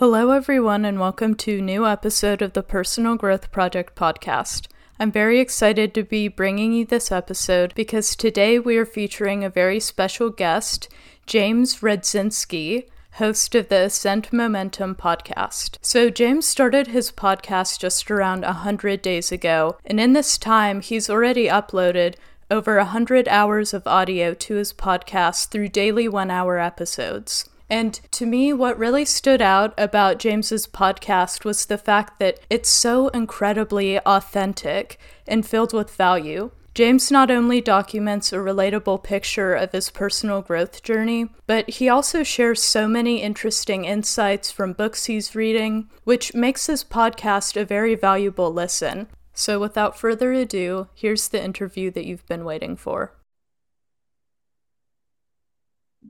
Hello, everyone, and welcome to a new episode of the Personal Growth Project podcast. I'm very excited to be bringing you this episode because today we are featuring a very special guest, James Radzinski, host of the Ascend Momentum podcast. So, James started his podcast just around 100 days ago, and in this time, he's already uploaded over 100 hours of audio to his podcast through daily one hour episodes. And to me, what really stood out about James's podcast was the fact that it's so incredibly authentic and filled with value. James not only documents a relatable picture of his personal growth journey, but he also shares so many interesting insights from books he's reading, which makes his podcast a very valuable listen. So, without further ado, here's the interview that you've been waiting for.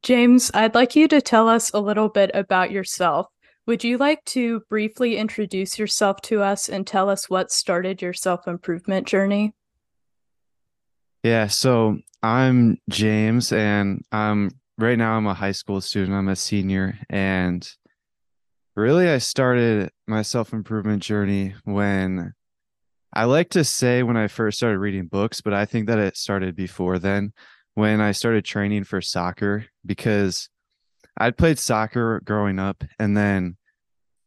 James, I'd like you to tell us a little bit about yourself. Would you like to briefly introduce yourself to us and tell us what started your self improvement journey? Yeah, so I'm James, and I'm right now I'm a high school student. I'm a senior, and really I started my self improvement journey when I like to say when I first started reading books, but I think that it started before then when I started training for soccer because I'd played soccer growing up and then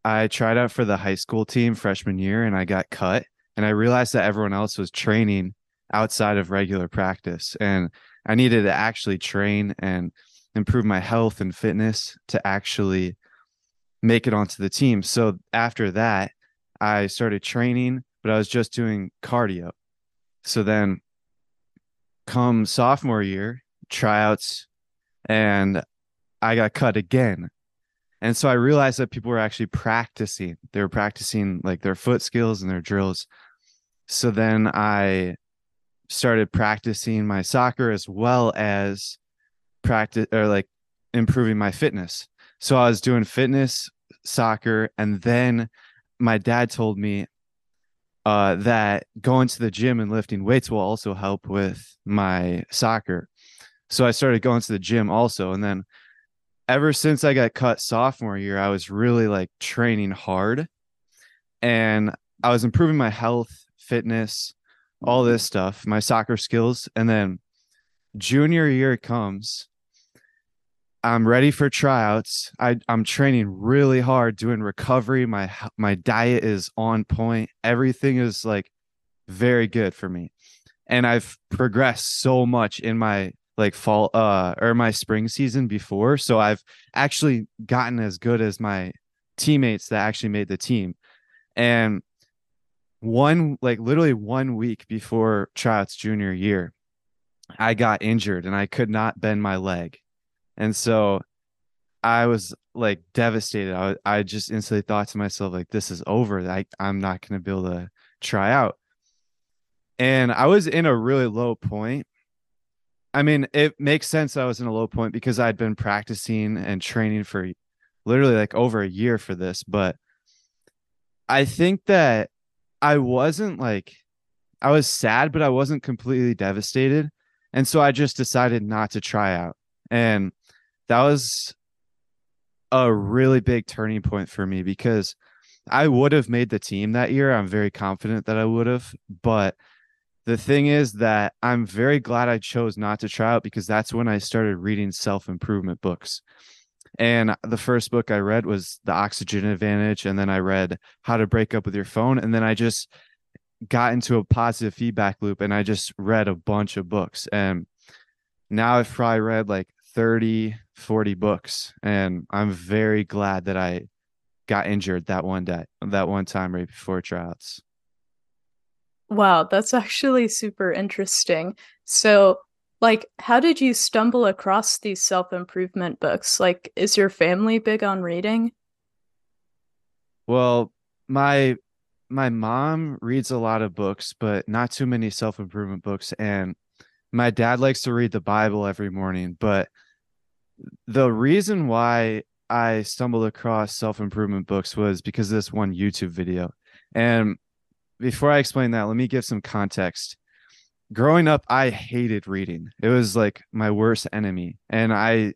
I tried out for the high school team freshman year and I got cut and I realized that everyone else was training outside of regular practice and I needed to actually train and improve my health and fitness to actually make it onto the team. So after that, I started training, but I was just doing cardio. So then come sophomore year, tryouts, and I got cut again. And so I realized that people were actually practicing. They were practicing like their foot skills and their drills. So then I started practicing my soccer as well as practice or like improving my fitness. So I was doing fitness, soccer, and then my dad told me uh, that going to the gym and lifting weights will also help with my soccer. So I started going to the gym also. And then ever since I got cut sophomore year, I was really like training hard and I was improving my health, fitness, all this stuff, my soccer skills. And then junior year comes I'm ready for tryouts. I, I'm training really hard, doing recovery. My my diet is on point. Everything is like very good for me, and I've progressed so much in my like fall uh or my spring season before. So I've actually gotten as good as my teammates that actually made the team, and one like literally one week before tryouts junior year, I got injured and I could not bend my leg and so I was like devastated. I, I just instantly thought to myself, like, this is over. I, I'm not going to be able to try out. And I was in a really low point. I mean, it makes sense I was in a low point because I'd been practicing and training for literally like over a year for this. But I think that I wasn't like, I was sad, but I wasn't completely devastated. And so I just decided not to try out. And that was a really big turning point for me because I would have made the team that year. I'm very confident that I would have. But the thing is that I'm very glad I chose not to try out because that's when I started reading self improvement books. And the first book I read was The Oxygen Advantage. And then I read How to Break Up with Your Phone. And then I just got into a positive feedback loop and I just read a bunch of books. And now I've probably read like 30, 40 books. And I'm very glad that I got injured that one day, that one time right before tryouts. Wow, that's actually super interesting. So, like, how did you stumble across these self improvement books? Like, is your family big on reading? Well, my my mom reads a lot of books, but not too many self improvement books. And my dad likes to read the Bible every morning, but the reason why I stumbled across self improvement books was because of this one YouTube video. And before I explain that, let me give some context. Growing up, I hated reading. It was like my worst enemy. And I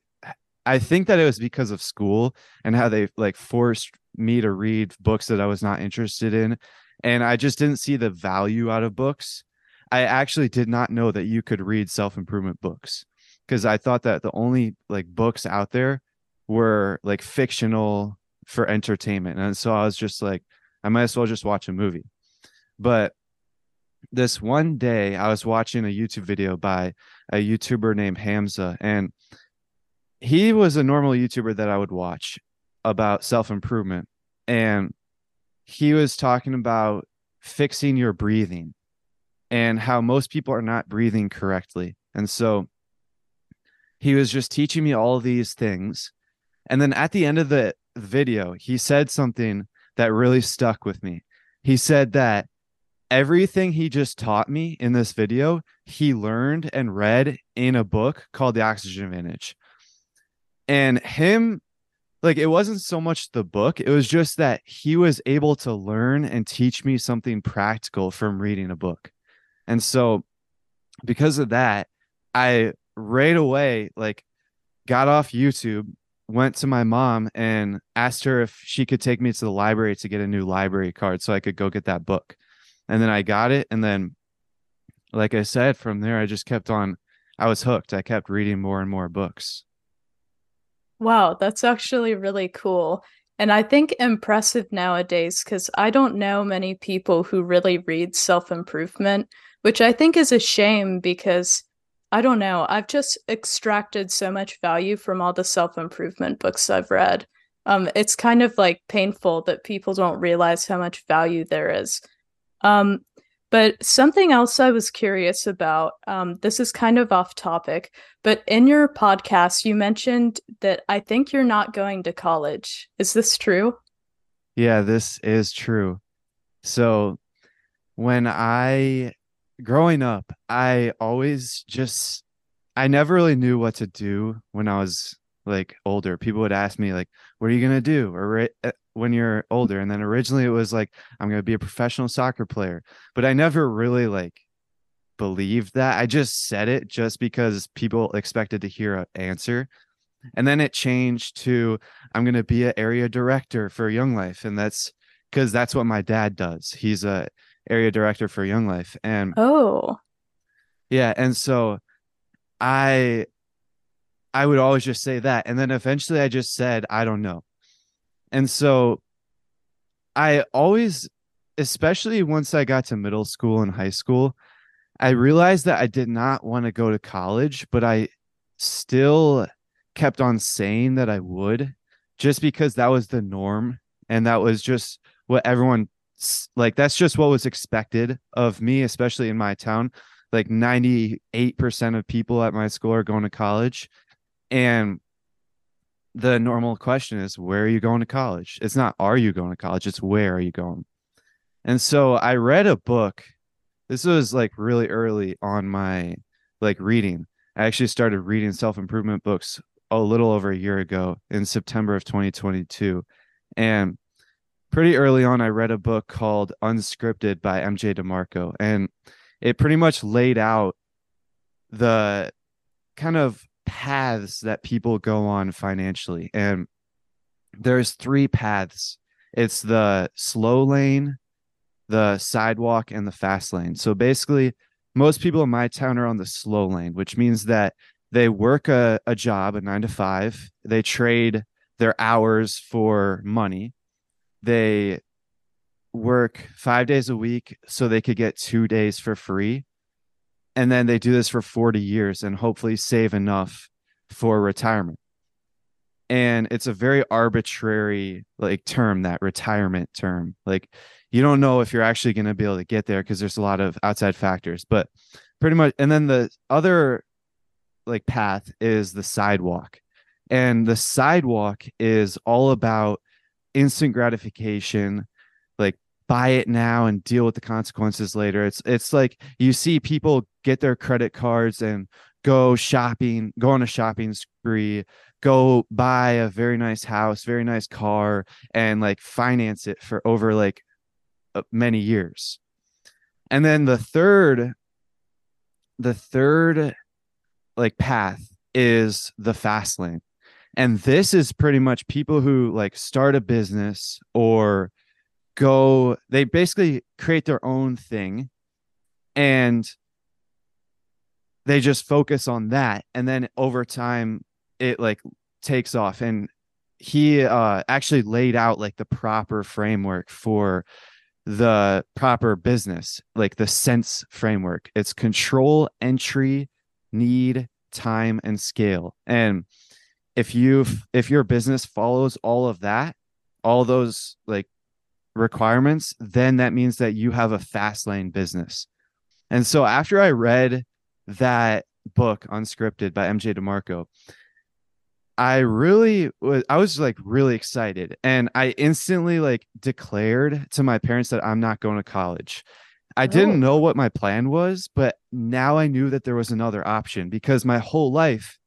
I think that it was because of school and how they like forced me to read books that I was not interested in. And I just didn't see the value out of books. I actually did not know that you could read self improvement books because I thought that the only like books out there were like fictional for entertainment. And so I was just like, I might as well just watch a movie. But this one day I was watching a YouTube video by a YouTuber named Hamza, and he was a normal YouTuber that I would watch about self improvement. And he was talking about fixing your breathing and how most people are not breathing correctly. And so he was just teaching me all these things. And then at the end of the video, he said something that really stuck with me. He said that everything he just taught me in this video, he learned and read in a book called The Oxygen Advantage. And him, like, it wasn't so much the book, it was just that he was able to learn and teach me something practical from reading a book. And so, because of that, I right away, like, got off YouTube, went to my mom and asked her if she could take me to the library to get a new library card so I could go get that book and then I got it. And then, like I said, from there, I just kept on, I was hooked. I kept reading more and more books. Wow, that's actually really cool. And I think impressive nowadays because I don't know many people who really read self improvement, which I think is a shame because I don't know. I've just extracted so much value from all the self improvement books I've read. Um, it's kind of like painful that people don't realize how much value there is. Um, but something else I was curious about, um, this is kind of off topic, but in your podcast, you mentioned that I think you're not going to college. Is this true? Yeah, this is true. So when I, growing up, I always just, I never really knew what to do when I was like older. People would ask me, like, what are you to do? Or uh, when you're older. And then originally it was like i'm to be a professional soccer player. But i never really like believed that. I just said it just because people expected to hear an answer. And then it changed to i'm going to be an area director for young life. And that's because that's what my dad does. He's a area director for young life and oh. Yeah and so i i would always just say that and then eventually i just said i don't know. And so I always, especially once I got to middle school and high school, I realized that I did not want to go to college, but I still kept on saying that I would just because that was the norm and that was just what everyone like that's just what was expected of me especially in my town. Like 98% of people at my school are going to college. And the normal question is where are you going to college? It's not are you going to college? It's where are you going? And so i read a book. This was like really early on my like reading. I actually started reading self-improvement books a little over a year ago in september of 2022 and pretty early on i read a book called unscripted by mj demarco and it pretty much laid out the kind of paths that people go on financially. And there's three paths. It's the slow lane the sidewalk and the fast lane. So basically most people in my town are on the slow lane which means that they work a, a job a nine to five. They trade their hours for money they work five days a week so they could get two days for free. And then they do this for 40 years and hopefully save enough for retirement. And it's a very arbitrary like term that retirement term. Like you don't know if you're actually going to be able to get there because there's a lot of outside factors but pretty much and then the other like path is the sidewalk. And the sidewalk is all about instant gratification like buy it now and deal with the consequences later. It's it's like you see people get their credit cards and go shopping, go on a shopping spree, go buy a very nice house, very nice car and like finance it for over like many years. And then the third the third like path is the fast lane. And this is pretty much people who like start a business or go, they basically create their own thing and they just focus on that. And then over time, it like takes off. And he uh, actually laid out like the proper framework for the proper business, like the CENTS framework. It's control, entry, need, time, and scale. And if you if your business follows all of that, all those like requirements, then that means that you have a fast lane business. And so after I read that book unscripted by MJ DeMarco, I really was I was like really excited and I instantly like declared to my parents that I'm not going to college. I oh. didn't know what my plan was, but now I knew that there was another option because my whole life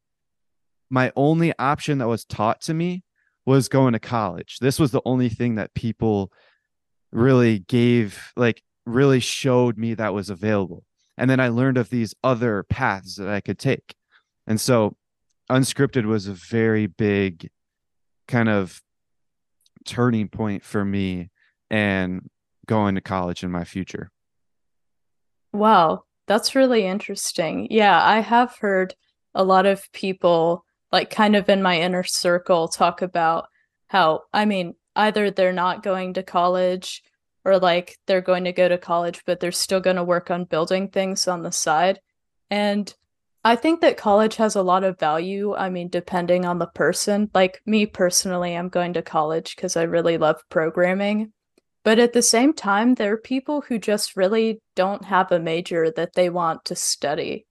my only option that was taught to me was going to college. This was the only thing that people really gave like really showed me that was available. And then I learned of these other paths that I could take. And so unscripted was a very big kind of turning point for me and going to college in my future. Wow, that's really interesting. Yeah, I have heard a lot of people, like kind of in my inner circle, talk about how, I mean, either they're not going to college or like they're going to go to college, but they're still going to work on building things on the side. And I think that college has a lot of value. I mean, depending on the person. Like me personally, I'm going to college because I really love programming. But at the same time, there are people who just really don't have a major that they want to study.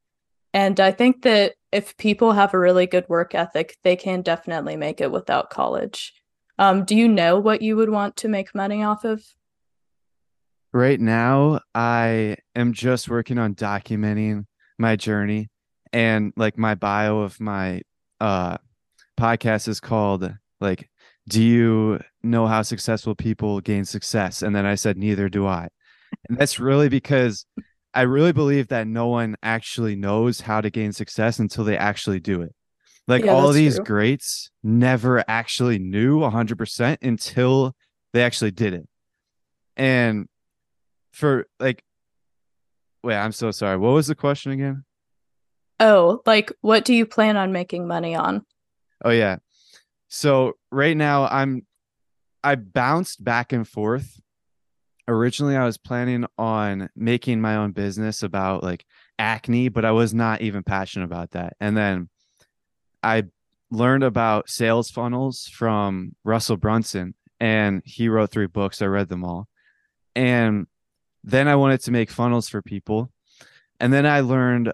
And I think that if people have a really good work ethic, they can definitely make it without college. Um, do you know what you would want to make money off of? Right now, I am just working on documenting my journey and like my bio of my uh podcast is called like do you know how successful people gain success and then i said neither do i and that's really because i really believe that no one actually knows how to gain success until they actually do it like yeah, all these true. greats never actually knew 100% until they actually did it and for like wait i'm so sorry what was the question again Oh, like what do you plan on making money on? Oh yeah. So right now I'm I bounced back and forth. Originally I was planning on making my own business about like acne, but I was not even passionate about that. And then I learned about sales funnels from Russell Brunson and he wrote three books. I read them all. And then I wanted to make funnels for people. And then I learned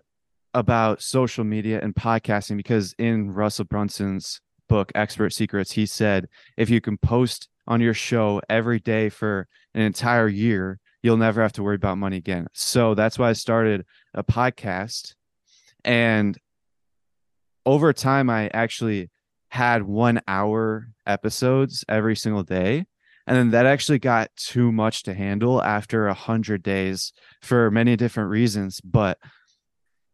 about social media and podcasting because in Russell Brunson's book Expert Secrets, he said if you can post on your show every day for an entire year, you'll never have to worry about money again. So that's why I started a podcast. And over time, I actually had one hour episodes every single day. And then that actually got too much to handle after a hundred days for many different reasons. But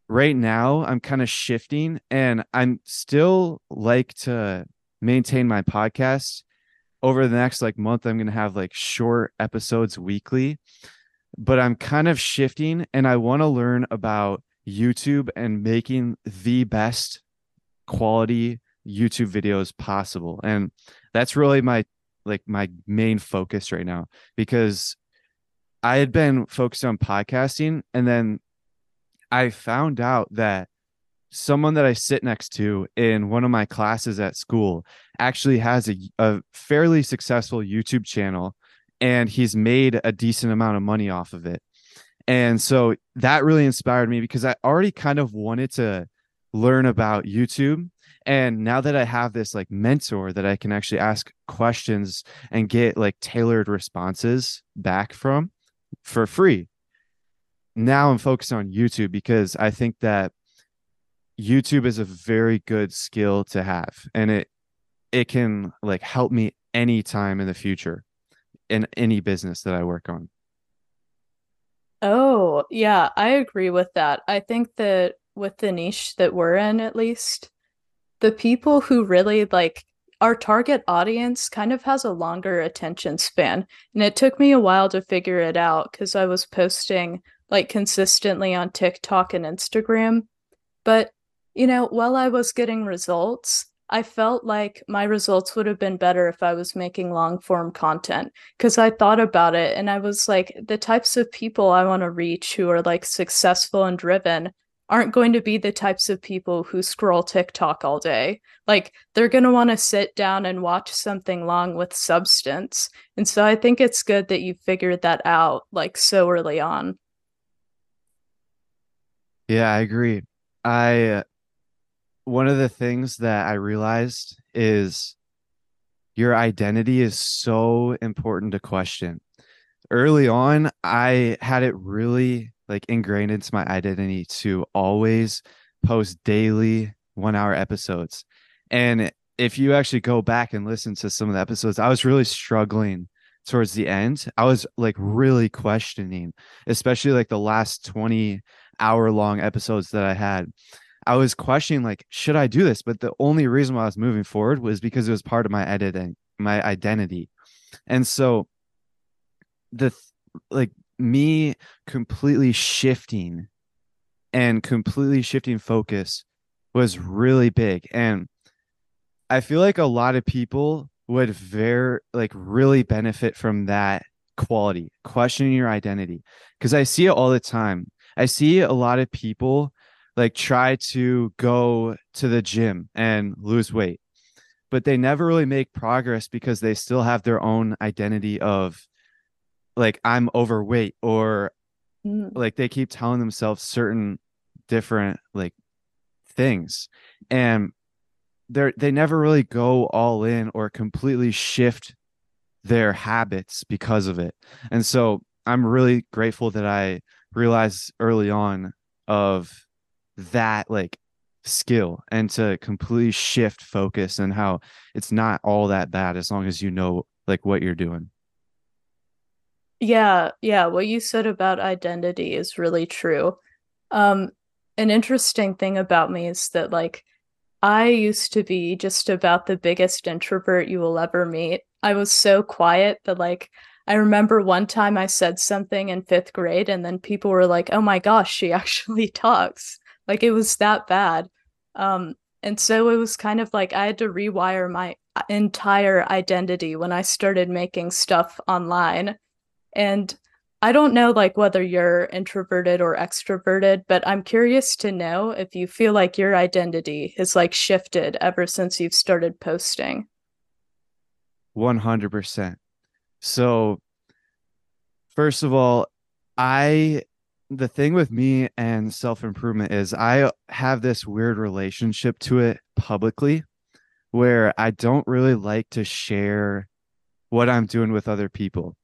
right now I'm kind of shifting and I'm still like to maintain my podcast over the next like month I'm going to have like short episodes weekly but I'm kind of shifting and I want to learn about YouTube and making the best quality YouTube videos possible and that's really my like my main focus right now because I had been focused on podcasting and then I found out that someone that I sit next to in one of my classes at school actually has a, a fairly successful YouTube channel and he's made a decent amount of money off of it. And so that really inspired me because I already kind of wanted to learn about YouTube. And now that I have this like mentor that I can actually ask questions and get like tailored responses back from for free, now I'm focused on YouTube because I think that YouTube is a very good skill to have and it it can like help me anytime in the future in any business that I work on. Oh, yeah, I agree with that. I think that with the niche that we're in at least, the people who really like our target audience kind of has a longer attention span. And it took me a while to figure it out because I was posting like consistently on TikTok and Instagram. But, you know, while I was getting results, I felt like my results would have been better if I was making long form content because I thought about it and I was like, the types of people I want to reach who are like successful and driven aren't going to be the types of people who scroll TikTok all day. Like they're going to want to sit down and watch something long with substance. And so I think it's good that you figured that out like so early on. Yeah, I agree. I uh, one of the things that I realized is your identity is so important to question. Early on, I had it really like ingrained into my identity to always post daily one hour episodes. And if you actually go back and listen to some of the episodes, I was really struggling towards the end. I was like really questioning, especially like the last 20 hour long episodes that I had. I was questioning like, should I do this? But the only reason why I was moving forward was because it was part of my editing, my identity. And so the like me completely shifting and completely shifting focus was really big and i feel like a lot of people would very like really benefit from that quality questioning your identity because i see it all the time i see a lot of people like try to go to the gym and lose weight. But they never really make progress because they still have their own identity of like I'm overweight or mm. like they keep telling themselves certain different like things. And they're they never really go all in or completely shift their habits because of it. And so i'm really grateful that i realized early on of that like skill and to completely shift focus and how it's not all that bad as long as you know like what you're doing yeah, yeah, what you said about identity is really true. Um, an interesting thing about me is that like I used to be just about the biggest introvert you will ever meet. I was so quiet that like I remember one time I said something in 5th grade and then people were like, "Oh my gosh, she actually talks." Like it was that bad. Um and so it was kind of like I had to rewire my uh, entire identity when I started making stuff online and I don't know like whether you're introverted or extroverted, but I'm curious to know if you feel like your identity has like shifted ever since you've started posting. 100%. So first of all, I the thing with me and self-improvement is I have this weird relationship to it publicly where I don't really like to share what I'm doing with other people.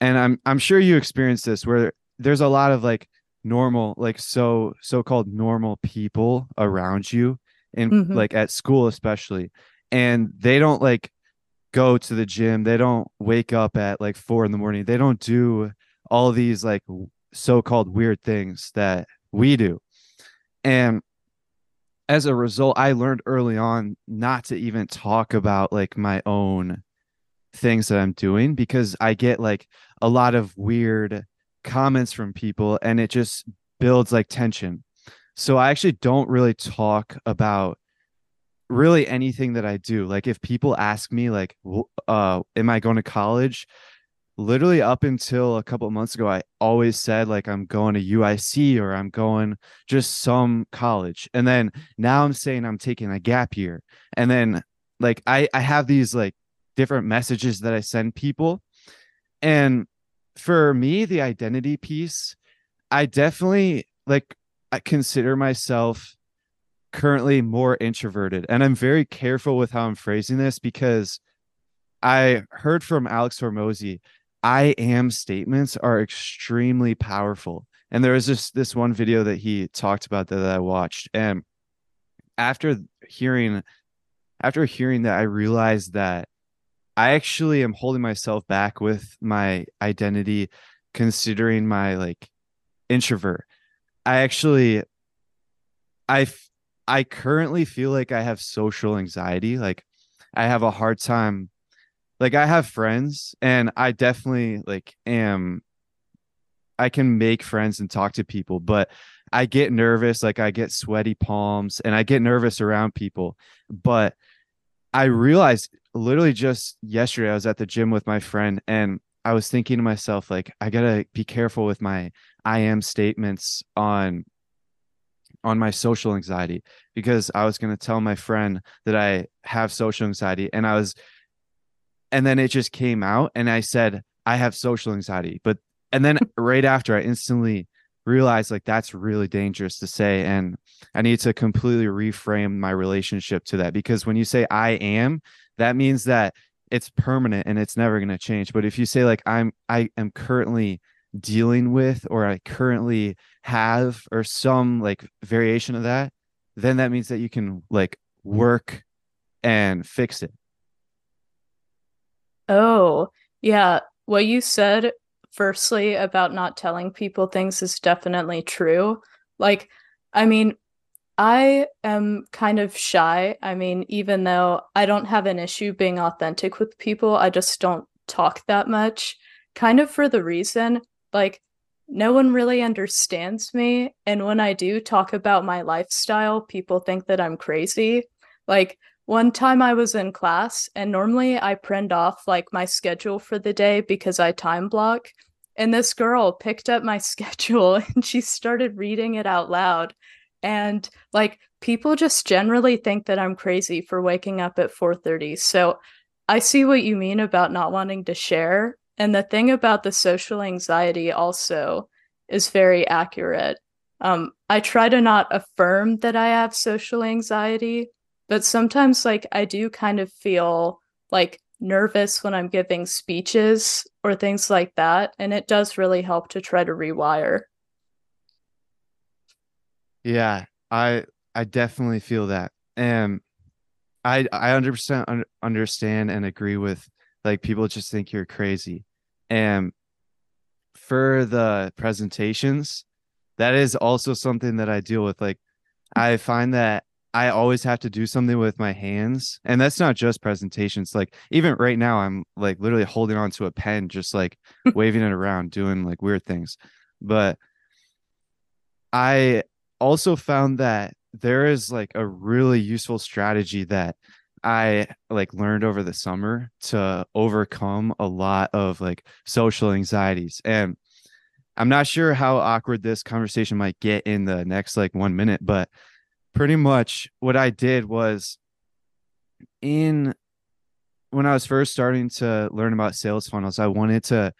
And i'm i'm sure you experienced this where there's a lot of like normal like so so-called normal people around you and mm-hmm. like at school especially. And they don't like go to the gym. They don't wake up at like four in the morning. They don't do all these like so-called weird things that we do and as a result i learned early on not to even talk about like my own things that i'm doing because i get like a lot of weird comments from people and it just builds like tension. So I actually don't really talk about really anything that I do. Like if people ask me like uh am I going to college? Literally up until a couple months ago I always said like I'm going to UIC or I'm going just some college. And then now I'm saying I'm taking a gap year. And then like I I have these like different messages that I send people and for me, the identity piece, I definitely like I consider myself currently more introverted. And I'm very careful with how I'm phrasing this because I heard from Alex Hormozi, I am statements are extremely powerful. And there was just this one video that he talked about that, that I watched. And after hearing after hearing that, I realized that I actually am holding myself back with my identity considering my like introvert. I actually I I currently feel like I have social anxiety. Like I have a hard time like I have friends and I definitely like am I can make friends and talk to people, but I get nervous, like I get sweaty palms and I get nervous around people. But I realized literally just yesterday I was at the gym with my friend and I was thinking to myself like I got to be careful with my I am statements on on my social anxiety because I was going to tell my friend that I have social anxiety and I was and then it just came out and I said I have social anxiety but and then right after I instantly realized like that's really dangerous to say and I need to completely reframe my relationship to that because when you say I am that means that it's permanent and it's never going to change but if you say like I'm I am currently dealing with or I currently have or some like variation of that, then that means that you can like work and fix it. Oh, yeah. What you said firstly about not telling people things is definitely true. Like, I mean, I am kind of shy. I mean, even though I don't have an issue being authentic with people, I just don't talk that much. Kind of for the reason like no one really understands me and when i do talk about my lifestyle people think that i'm crazy like one time i was in class and normally i print off like my schedule for the day because i time block and this girl picked up my schedule and she started reading it out loud and like people just generally think that i'm crazy for waking up at 4:30 so i see what you mean about not wanting to share and the thing about the social anxiety also is very accurate. Um, I try to not affirm that I have social anxiety, but sometimes, like, I do kind of feel like nervous when I'm giving speeches or things like that. And it does really help to try to rewire. Yeah, I I definitely feel that. And I I 100% un- understand and agree with like people just think you're crazy. And for the presentations, that is also something that I deal with. Like, I find that I always have to do something with my hands. And that's not just presentations. Like, even right now, I'm like literally holding on to a pen, just like waving it around, doing like weird things. But I also found that there is like a really useful strategy that I like learned over the summer to overcome a lot of like social anxieties. And I'm not sure how awkward this conversation might get in the next like one minute, but pretty much what I did was in when I was first starting to learn about sales funnels, I wanted to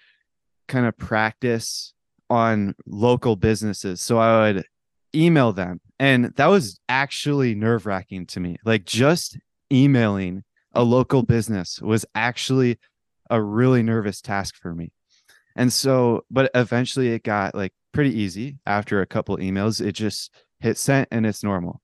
kind of practice on local businesses. So I would email them. And that was actually nerve wracking to me. Like just emailing a local business was actually a really nervous task for me. And so, but eventually it got like pretty easy after a couple emails. It just hit sent and it's normal.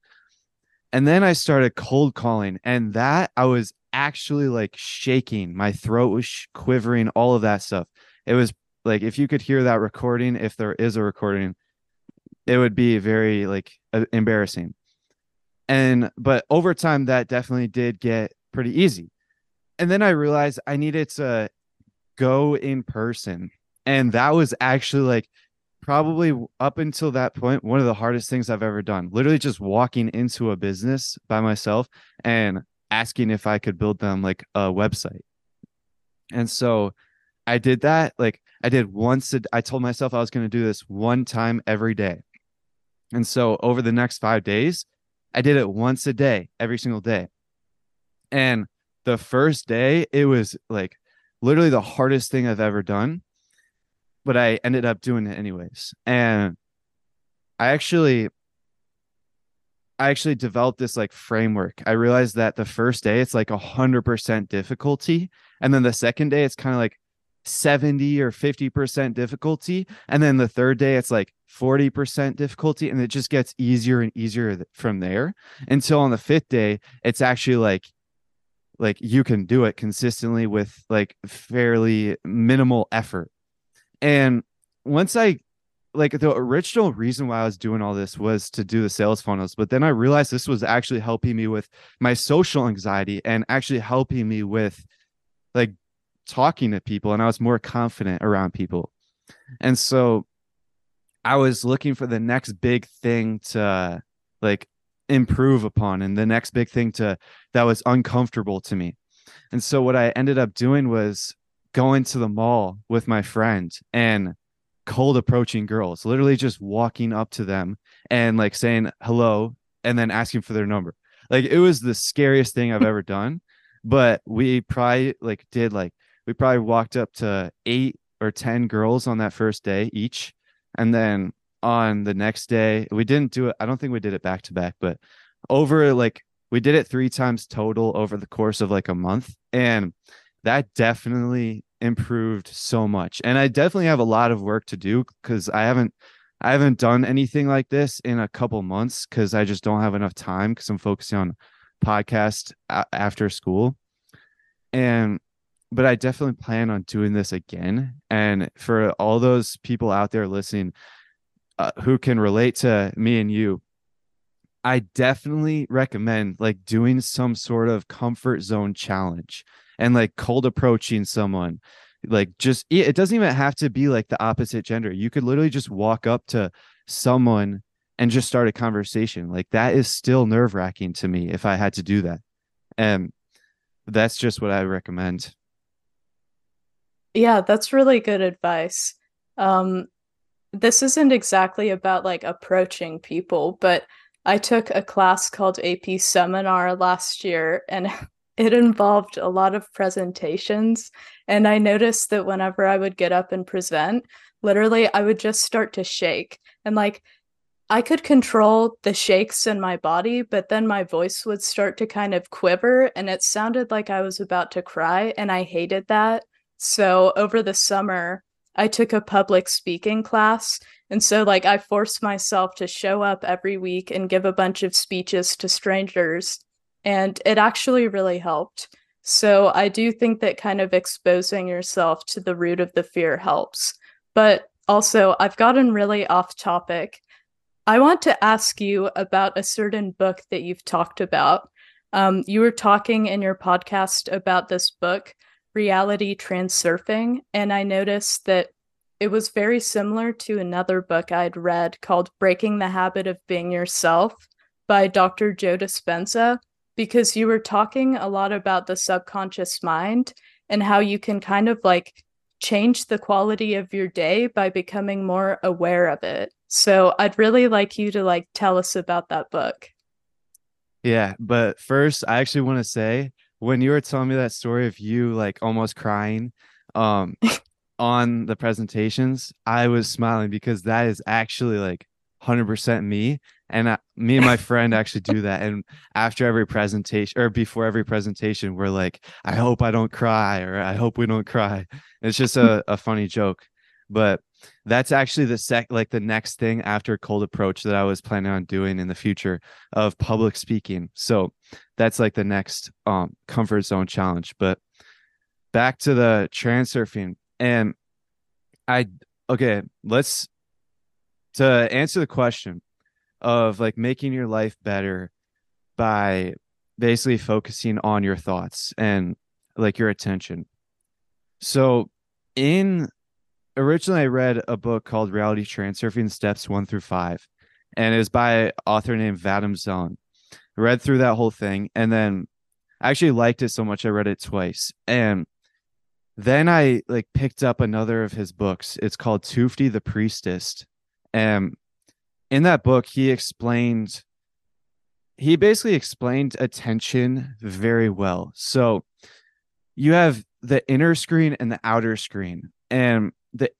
And then I started cold calling, and that I was actually like shaking. My throat was quivering, all of that stuff. It was like if you could hear that recording, if there is a recording, it would be very like embarrassing and but over time that definitely did get pretty easy and then i realized i needed to go in person and that was actually like probably up until that point one of the hardest things i've ever done literally just walking into a business by myself and asking if i could build them like a website and so i did that like i did once a, i told myself i was going to do this one time every day and so over the next five days I did it once a day, every single day. And the first day, it was like literally the hardest thing I've ever done. But I ended up doing it anyways. And I actually I actually developed this like framework. I realized that the first day it's like a hundred percent difficulty. And then the second day it's kind of like 70 or 50% difficulty. And then the third day, it's like 40% difficulty. And it just gets easier and easier from there until on the fifth day, it's actually like, like you can do it consistently with like fairly minimal effort. And once I like the original reason why I was doing all this was to do the sales funnels, but then I realized this was actually helping me with my social anxiety and actually helping me with like talking to people and I was more confident around people. And so I was looking for the next big thing to like improve upon and the next big thing to that was uncomfortable to me. And so what I ended up doing was going to the mall with my friend and cold approaching girls, literally just walking up to them and like saying hello and then asking for their number. Like it was the scariest thing I've ever done. But we probably like did like we probably walked up to eight or 10 girls on that first day each. And then on the next day, we didn't do it. I don't think we did it back to back, but over like we did it three times total over the course of like a month. And that definitely improved so much. And I definitely have a lot of work to do because I haven't I haven't done anything like this in a couple months because I just don't have enough time because I'm focusing on podcast a- after school. And but I definitely plan on doing this again. And for all those people out there listening uh, who can relate to me and you, I definitely recommend like doing some sort of comfort zone challenge and like cold approaching someone. Like just it doesn't even have to be like the opposite gender. You could literally just walk up to someone and just start a conversation. Like that is still nerve wracking to me if I had to do that. And that's just what I recommend. Yeah, that's really good advice. Um, this isn't exactly about like approaching people, but I took a class called AP Seminar last year and it involved a lot of presentations. And I noticed that whenever I would get up and present, literally I would just start to shake. And like I could control the shakes in my body, but then my voice would start to kind of quiver and it sounded like I was about to cry. And I hated that. So over the summer, I took a public speaking class. And so, like, I forced myself to show up every week and give a bunch of speeches to strangers. And it actually really helped. So, I do think that kind of exposing yourself to the root of the fear helps. But also, I've gotten really off topic. I want to ask you about a certain book that you've talked about. Um, you were talking in your podcast about this book reality transurfing, and I noticed that it was very similar to another book I'd read called Breaking the Habit of Being Yourself by Dr. Joe Dispenza, because you were talking a lot about the subconscious mind and how you can kind of like change the quality of your day by becoming more aware of it. So I'd really like you to like tell us about that book. Yeah, but first I actually want to say when you were telling me that story of you like almost crying um on the presentations, I was smiling because that is actually like 100% me and I, me and my friend actually do that and after every presentation or before every presentation we're like I hope I don't cry or I hope we don't cry. It's just a, a funny joke. But that's actually the sec like the next thing after cold approach that I was planning on doing in the future of public speaking. So that's like the next um comfort zone challenge. But back to the transurfing and I okay, let's to answer the question of like making your life better by basically focusing on your thoughts and like your attention. So in originally I read a book called Reality Transurfing Steps One through Five, and it was by author named Vadim Zeland. I read through that whole thing, and then I actually liked it so much I read it twice. And then I like picked up another of his books. It's called Tufti the Priestess. And in that book, he explained he basically explained attention very well. So you have the inner screen and the outer screen. And the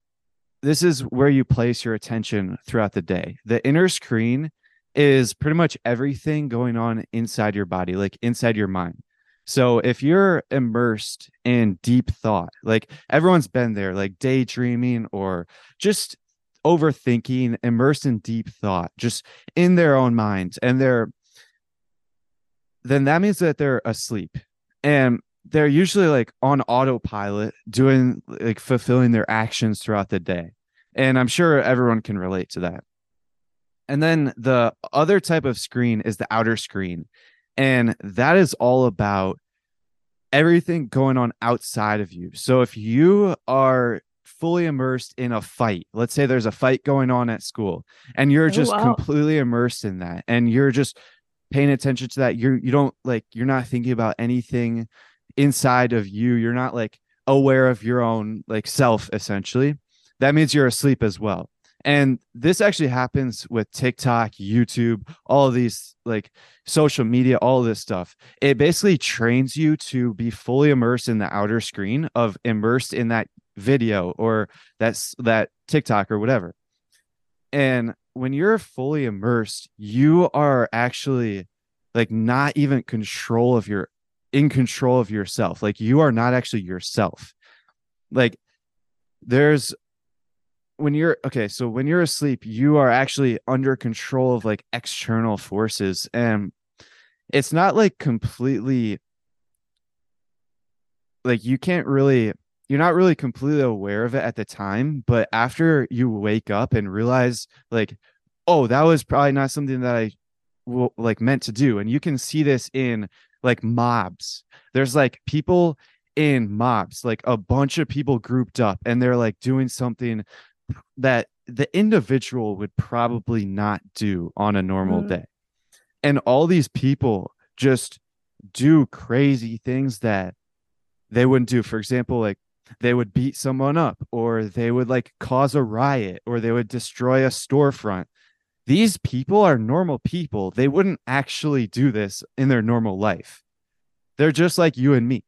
this is where you place your attention throughout the day. The inner screen is pretty much everything going on inside your body, like inside your mind. So if you're immersed in deep thought, like everyone's been there, like daydreaming or just overthinking, immersed in deep thought, just in their own minds, and they're then that means that they're asleep. And they're usually like on autopilot doing like fulfilling their actions throughout the day And I'm sure everyone can relate to that. And then the other type of screen is the outer screen. And that is all about everything going on outside of you. So if you are fully immersed in a fight, let's say there's a fight going on at school and you're oh, just wow. completely immersed in that and you're just paying attention to that, you're you don't like you're not thinking about anything inside of you. You're not like aware of your own like self essentially. That means you're asleep as well. And this actually happens with TikTok, YouTube, all of these like social media, all this stuff. It basically trains you to be fully immersed in the outer screen of immersed in that video or that's that TikTok or whatever. And when you're fully immersed, you are actually like not even control of your in control of yourself. Like you are not actually yourself. Like there's when you're okay so when you're asleep you are actually under control of like external forces and it's not like completely like you can't really you're not really completely aware of it at the time but after you wake up and realize like oh that was probably not something that i like meant to do and you can see this in like mobs there's like people in mobs like a bunch of people grouped up and they're like doing something that the individual would probably not do on a normal mm. day. And all these people just do crazy things that they wouldn't do. For example, like they would beat someone up or they would like cause a riot or they would destroy a storefront. These people are normal people. They wouldn't actually do this in their normal life. They're just like you and me.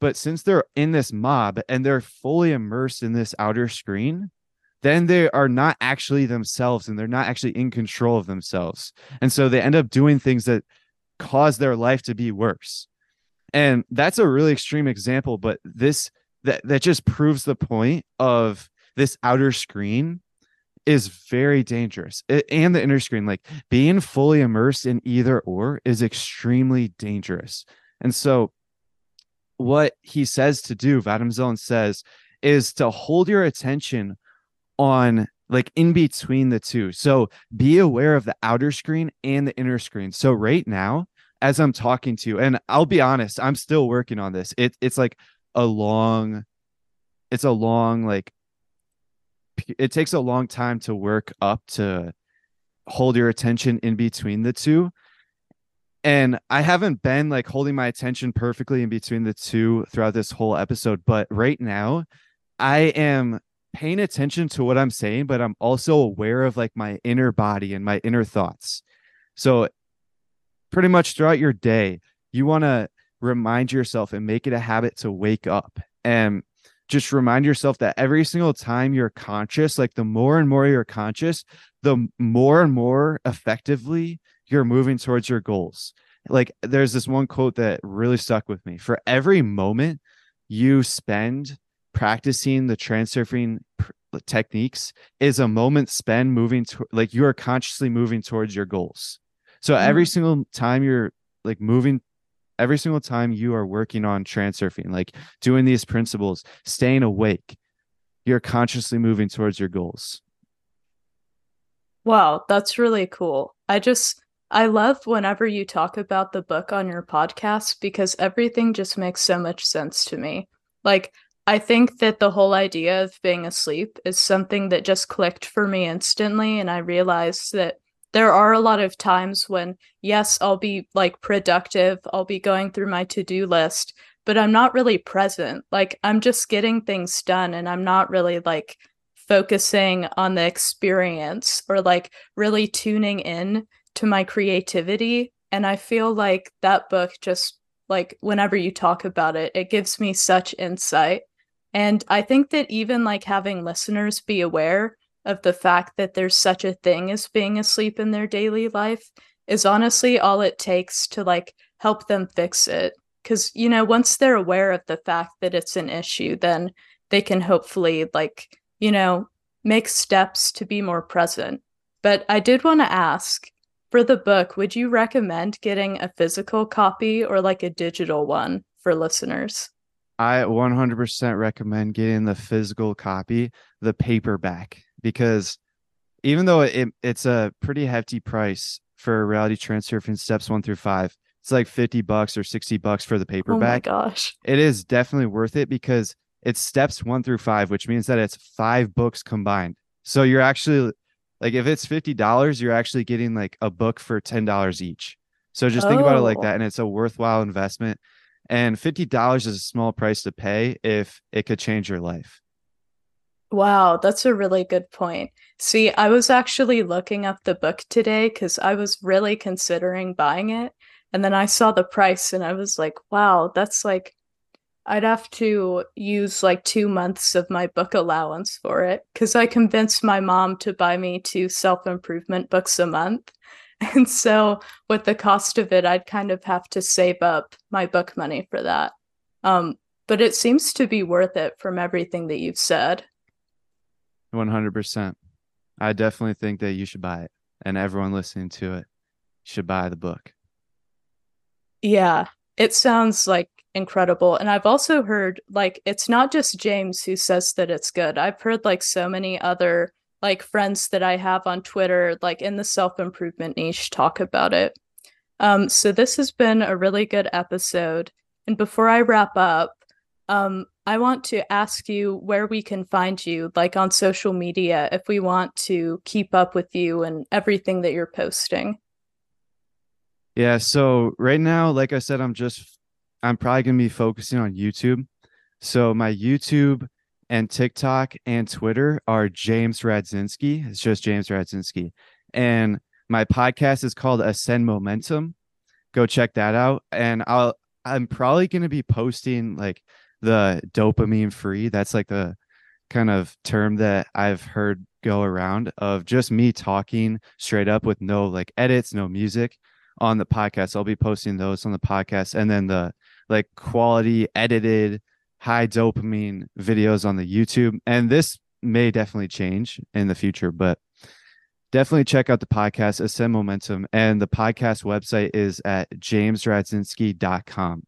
But since they're in this mob and they're fully immersed in this outer screen, then they are not actually themselves and they're not actually in control of themselves. And so they end up doing things that cause their life to be worse. And that's a really extreme example, but this that that just proves the point of this outer screen is very dangerous. It, and the inner screen like being fully immersed in either or is extremely dangerous. And so what he says to do, Vadim Zeland says, is to hold your attention on like in between the two. So be aware of the outer screen and the inner screen. So right now, as I'm talking to you, and I'll be honest, I'm still working on this. It, it's like a long, it's a long, like, it takes a long time to work up to hold your attention in between the two. And I haven't been like holding my attention perfectly in between the two throughout this whole episode, but right now I am paying attention to what I'm saying, but I'm also aware of like my inner body and my inner thoughts. So, pretty much throughout your day, you want to remind yourself and make it a habit to wake up and just remind yourself that every single time you're conscious, like the more and more you're conscious, the more and more effectively you're moving towards your goals. Like, there's this one quote that really stuck with me for every moment you spend practicing the transurfing pr- techniques is a moment spent moving to like you are consciously moving towards your goals. So mm-hmm. every single time you're like moving every single time you are working on transurfing, like doing these principles, staying awake, you're consciously moving towards your goals. Wow, that's really cool. I just I love whenever you talk about the book on your podcast because everything just makes so much sense to me. Like I think that the whole idea of being asleep is something that just clicked for me instantly. And I realized that there are a lot of times when, yes, I'll be like productive, I'll be going through my to do list, but I'm not really present. Like I'm just getting things done and I'm not really like focusing on the experience or like really tuning in to my creativity. And I feel like that book just like whenever you talk about it, it gives me such insight and I think that even like having listeners be aware of the fact that there's such a thing as being asleep in their daily life is honestly all it takes to like help them fix it. Because, you know, once they're aware of the fact that it's an issue, then they can hopefully like, you know, make steps to be more present. But I did want to ask for the book, would you recommend getting a physical copy or like a digital one for listeners? I 100% recommend getting the physical copy, the paperback. Because even though it, it's a pretty hefty price for a reality transurfing steps one through five, it's like 50 bucks or 60 bucks for the paperback. Oh my gosh. It is definitely worth it because it's steps one through five, which means that it's five books combined. So you're actually like, if it's $50, you're actually getting like a book for $10 each. So just oh. think about it like that. Oh. And it's a worthwhile investment. And $50 is a small price to pay if it could change your life. Wow, that's a really good point. See, I was actually looking up the book today because I was really considering buying it. And then I saw the price and I was like, wow, that's like, I'd have to use like two months of my book allowance for it because I convinced my mom to buy me two self improvement books a month. And so, with the cost of it, I'd kind of have to save up my book money for that. Um, but it seems to be worth it from everything that you've said. 100%. I definitely think that you should buy it, and everyone listening to it should buy the book. Yeah, it sounds like incredible. And I've also heard like it's not just James who says that it's good. I've heard like so many other like friends that I have on Twitter, like in the self improvement niche, talk about it. Um, so this has been a really good episode. And before I wrap up, um, I want to ask you where we can find you, like on social media, if we want to keep up with you and everything that you're posting. Yeah. So right now, like I said, I'm just I'm probably gonna be focusing on YouTube. So my YouTube and TikTok and Twitter are James Radzinski. It's just James Radzinski. And my podcast is called Ascend Momentum. Go check that out. And I'll I'm probably gonna be posting like the dopamine free. That's like the kind of term that I've heard go around of just me talking straight up with no like edits, no music on the podcast. I'll be posting those on the podcast and then the like quality edited high dopamine videos on the YouTube. And this may definitely change in the future, but definitely check out the podcast Ascend Momentum. And the podcast website is at jamesradzinski.com.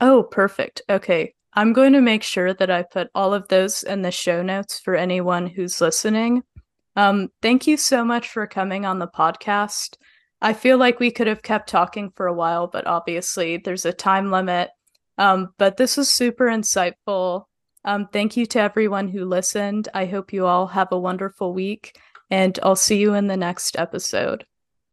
Oh, perfect. Okay. I'm going to make sure that I put all of those in the show notes for anyone who's listening. Um, thank you so much for coming on the podcast. I feel like we could have kept talking for a while, but obviously there's a time limit. Um, but this was super insightful. Um, thank you to everyone who listened. I hope you all have a wonderful week, and I'll see you in the next episode.